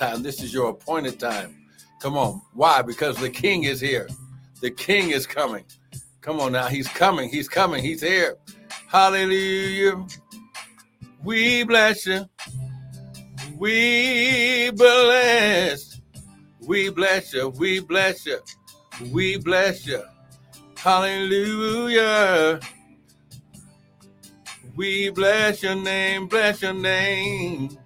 time. This is your appointed time. Come on. Why? Because the king is here. The king is coming. Come on now. He's coming. He's coming. He's here. Hallelujah. We bless you. We bless. We bless you. We bless you. We bless you. Hallelujah. We bless your name. Bless your name.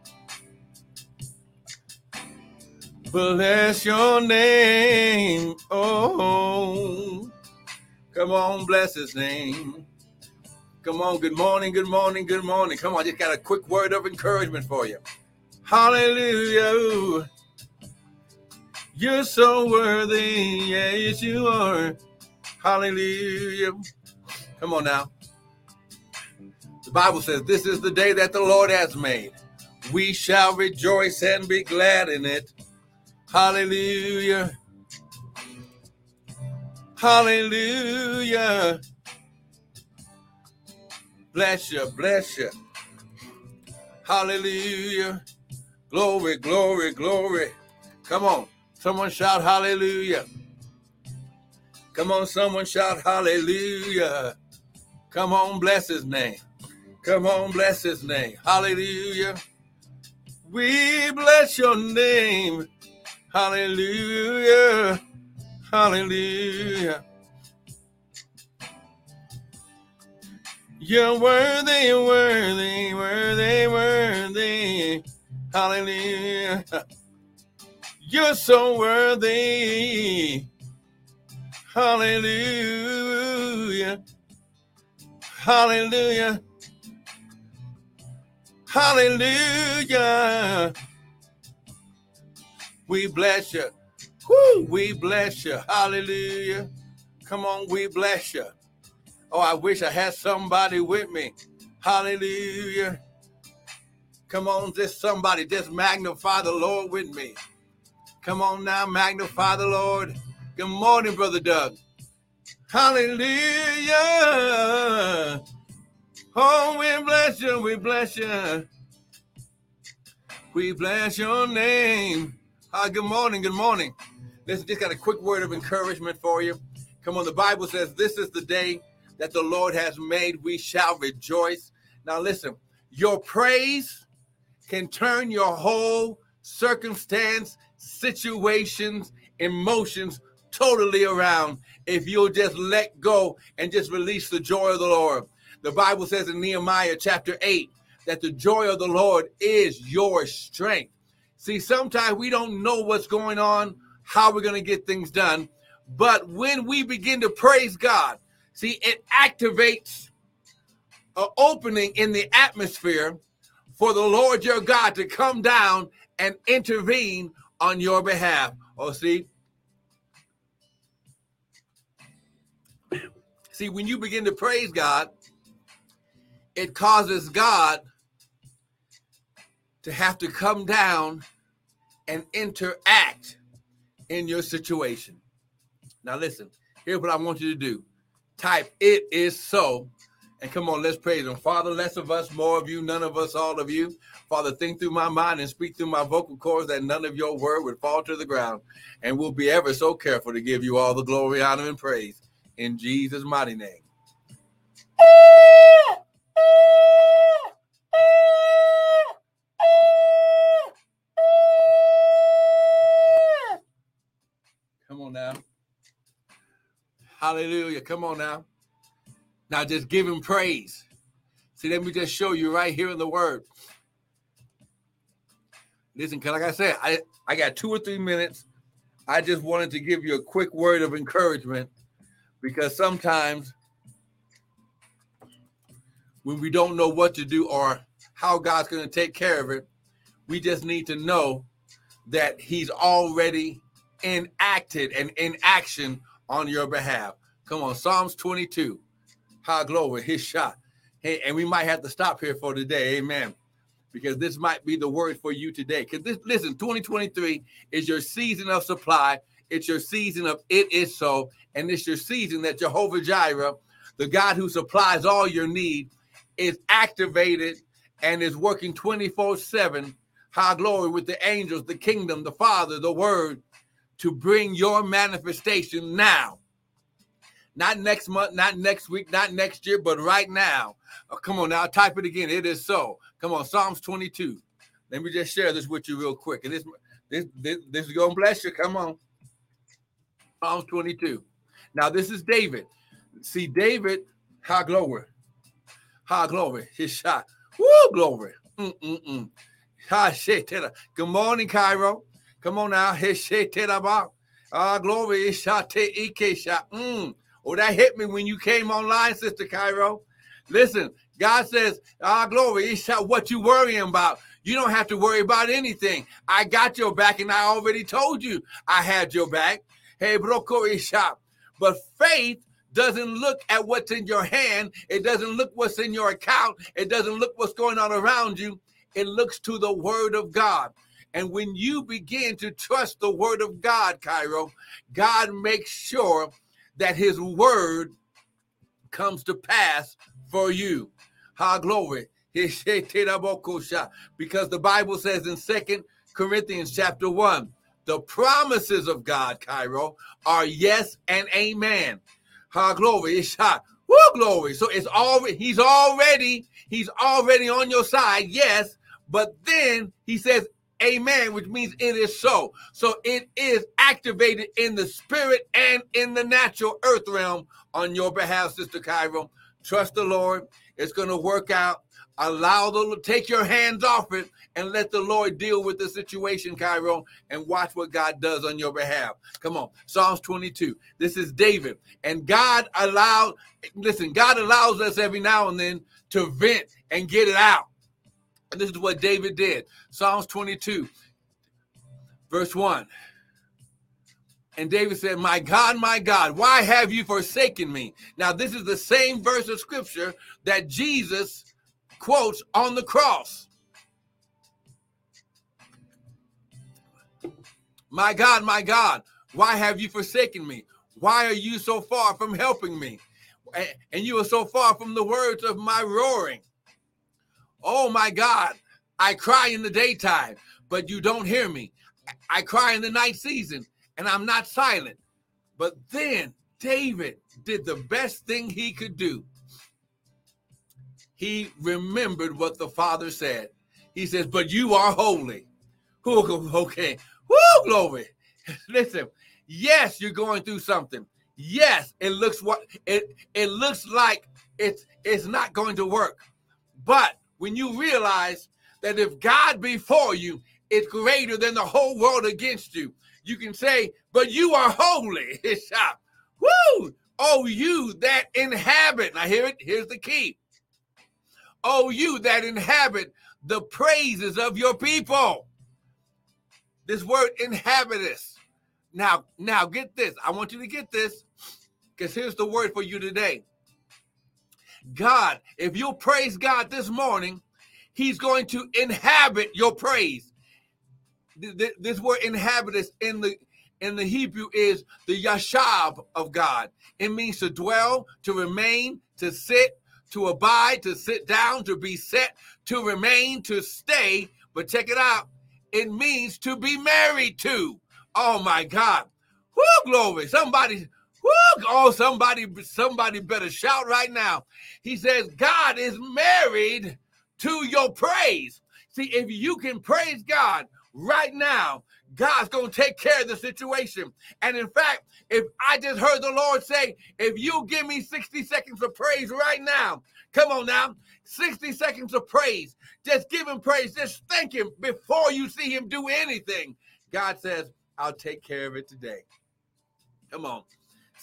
Bless your name. Oh, come on, bless his name. Come on, good morning, good morning, good morning. Come on, I just got a quick word of encouragement for you. Hallelujah. You're so worthy. Yes, you are. Hallelujah. Come on now. The Bible says, This is the day that the Lord has made. We shall rejoice and be glad in it. Hallelujah. Hallelujah. Bless you, bless you. Hallelujah. Glory, glory, glory. Come on. Someone shout hallelujah. Come on, someone shout hallelujah. Come on, bless his name. Come on, bless his name. Hallelujah. We bless your name. Hallelujah. Hallelujah. You're worthy, worthy, worthy, worthy. Hallelujah. You're so worthy. Hallelujah. Hallelujah. Hallelujah. We bless you. Woo, we bless you. Hallelujah. Come on, we bless you. Oh, I wish I had somebody with me. Hallelujah. Come on, just somebody, just magnify the Lord with me. Come on now, magnify the Lord. Good morning, Brother Doug. Hallelujah. Oh, we bless you, we bless you. We bless your name. Hi, good morning. Good morning. Listen, just got a quick word of encouragement for you. Come on, the Bible says, This is the day that the Lord has made. We shall rejoice. Now, listen, your praise can turn your whole circumstance, situations, emotions totally around if you'll just let go and just release the joy of the Lord. The Bible says in Nehemiah chapter 8 that the joy of the Lord is your strength. See, sometimes we don't know what's going on, how we're going to get things done. But when we begin to praise God, see, it activates an opening in the atmosphere for the Lord your God to come down and intervene on your behalf. Oh, see, see, when you begin to praise God, it causes God to have to come down and interact in your situation. Now, listen, here's what I want you to do type it is so. And come on, let's praise him. Father, less of us, more of you, none of us, all of you. Father, think through my mind and speak through my vocal cords that none of your word would fall to the ground. And we'll be ever so careful to give you all the glory, honor, and praise in Jesus' mighty name. Come on now. Hallelujah. Come on now. Now just give him praise. See, let me just show you right here in the word. Listen, cause like I said, I, I got two or three minutes. I just wanted to give you a quick word of encouragement because sometimes when we don't know what to do or how God's going to take care of it, we just need to know that He's already enacted and in action on your behalf. Come on, Psalms 22. High glory, his shot. Hey, and we might have to stop here for today. Amen. Because this might be the word for you today. Because this, listen, 2023 is your season of supply. It's your season of it is so. And it's your season that Jehovah Jireh, the God who supplies all your need, is activated and is working 24 7 high glory with the angels, the kingdom, the Father, the Word, to bring your manifestation now. Not next month, not next week, not next year, but right now. Oh, come on now, type it again. It is so. Come on, Psalms 22. Let me just share this with you real quick. And this this this, this is gonna bless you. Come on. Psalms 22. Now, this is David. See, David, high glory. High glory. His shot. Woo, glory. Mm-mm-mm. Good morning, Cairo. Come on now. Ah, glory. Mm. Oh, that hit me when you came online, Sister Cairo. Listen, God says, ah, glory. What you worrying about? You don't have to worry about anything. I got your back, and I already told you I had your back. Hey, broko isha. But faith doesn't look at what's in your hand. It doesn't look what's in your account. It doesn't look what's going on around you. It looks to the word of God. And when you begin to trust the word of God, Cairo, God makes sure that his word comes to pass for you. Ha glory. Because the Bible says in Second Corinthians chapter 1, the promises of God, Cairo, are yes and amen. Ha glory. Woo glory. So it's already he's already, he's already on your side, yes. But then he says amen, which means it is so. So it is activated in the spirit and in the natural earth realm on your behalf, Sister Cairo. Trust the Lord. It's going to work out. Allow the take your hands off it and let the Lord deal with the situation, Cairo, and watch what God does on your behalf. Come on, Psalms 22. This is David, and God allowed. Listen, God allows us every now and then to vent and get it out. And this is what David did. Psalms 22, verse 1. And David said, My God, my God, why have you forsaken me? Now, this is the same verse of scripture that Jesus quotes on the cross. My God, my God, why have you forsaken me? Why are you so far from helping me? And you are so far from the words of my roaring. Oh my God, I cry in the daytime, but you don't hear me. I cry in the night season, and I'm not silent. But then David did the best thing he could do he remembered what the Father said. He says, But you are holy. Okay. Woo, glory. Listen, yes, you're going through something. Yes, it looks what it it looks like it's it's not going to work. But when you realize that if God be for you, it's greater than the whole world against you. You can say, but you are holy. Woo! Oh, you that inhabit. Now, here it, here's the key. Oh, you that inhabit the praises of your people. This word inhabitest. Now, now get this. I want you to get this because here's the word for you today. God, if you praise God this morning, He's going to inhabit your praise. This word inhabitest in the in the Hebrew is the yashab of God. It means to dwell, to remain, to sit, to abide, to sit down, to be set, to remain, to stay. But check it out. It means to be married to. Oh my God. Whoo, glory. Somebody, whoo, oh, somebody, somebody better shout right now. He says, God is married to your praise. See, if you can praise God right now, God's going to take care of the situation. And in fact, if I just heard the Lord say, if you give me 60 seconds of praise right now, come on now, 60 seconds of praise, just give him praise, just thank him before you see him do anything. God says, I'll take care of it today. Come on.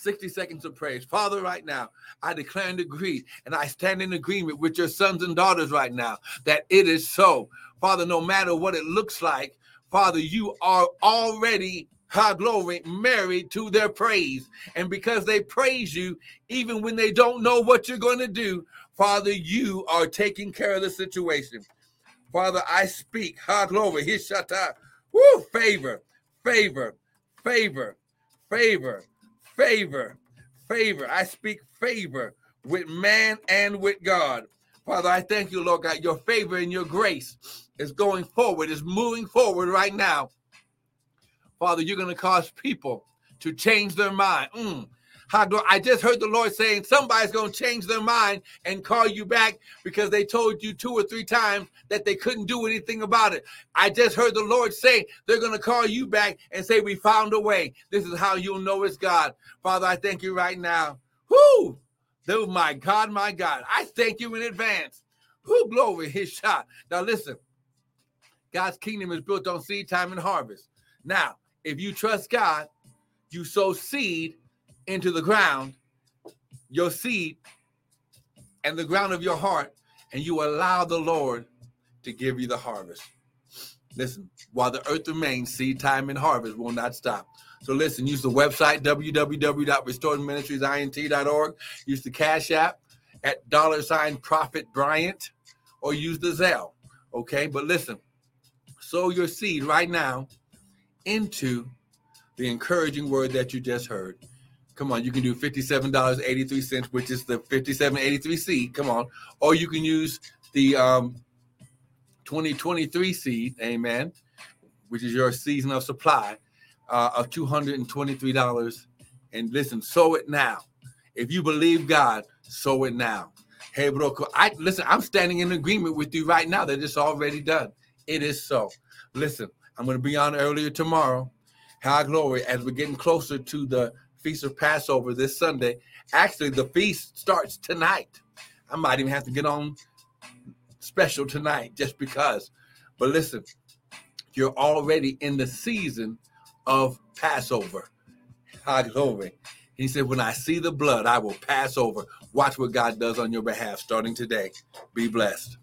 60 seconds of praise. Father, right now, I declare and agree, and I stand in agreement with your sons and daughters right now that it is so. Father, no matter what it looks like, Father, you are already high glory, married to their praise. And because they praise you, even when they don't know what you're going to do, Father, you are taking care of the situation. Father, I speak, high glory, hishata, woo, favor, favor, favor, favor, favor, favor. I speak favor with man and with God. Father, I thank you, Lord God, your favor and your grace is going forward, is moving forward right now. Father, you're going to cause people to change their mind. Mm. How I just heard the Lord saying somebody's going to change their mind and call you back because they told you two or three times that they couldn't do anything about it. I just heard the Lord say they're going to call you back and say, We found a way. This is how you'll know it's God. Father, I thank you right now. Whoo! Oh, my God, my God. I thank you in advance. Who glory his shot. Now listen, God's kingdom is built on seed time and harvest. Now, if you trust God, you sow seed into the ground, your seed and the ground of your heart, and you allow the Lord to give you the harvest. Listen, while the earth remains, seed time and harvest will not stop. So listen, use the website www.restoredministriesint.org. Use the Cash App at dollar sign Prophet Bryant, or use the Zelle. Okay, but listen, sow your seed right now into the encouraging word that you just heard. Come on, you can do $57.83, which is the 5783 seed. Come on. Or you can use the um, 2023 seed, amen, which is your season of supply uh, of $223. And listen, sow it now. If you believe God, sow it now. Hey, bro, I listen, I'm standing in agreement with you right now that it's already done. It is so. Listen, I'm going to be on earlier tomorrow. High glory as we're getting closer to the Feast of Passover this Sunday. Actually, the feast starts tonight. I might even have to get on special tonight just because. But listen, you're already in the season of Passover. Glory. He said, When I see the blood, I will pass over. Watch what God does on your behalf starting today. Be blessed.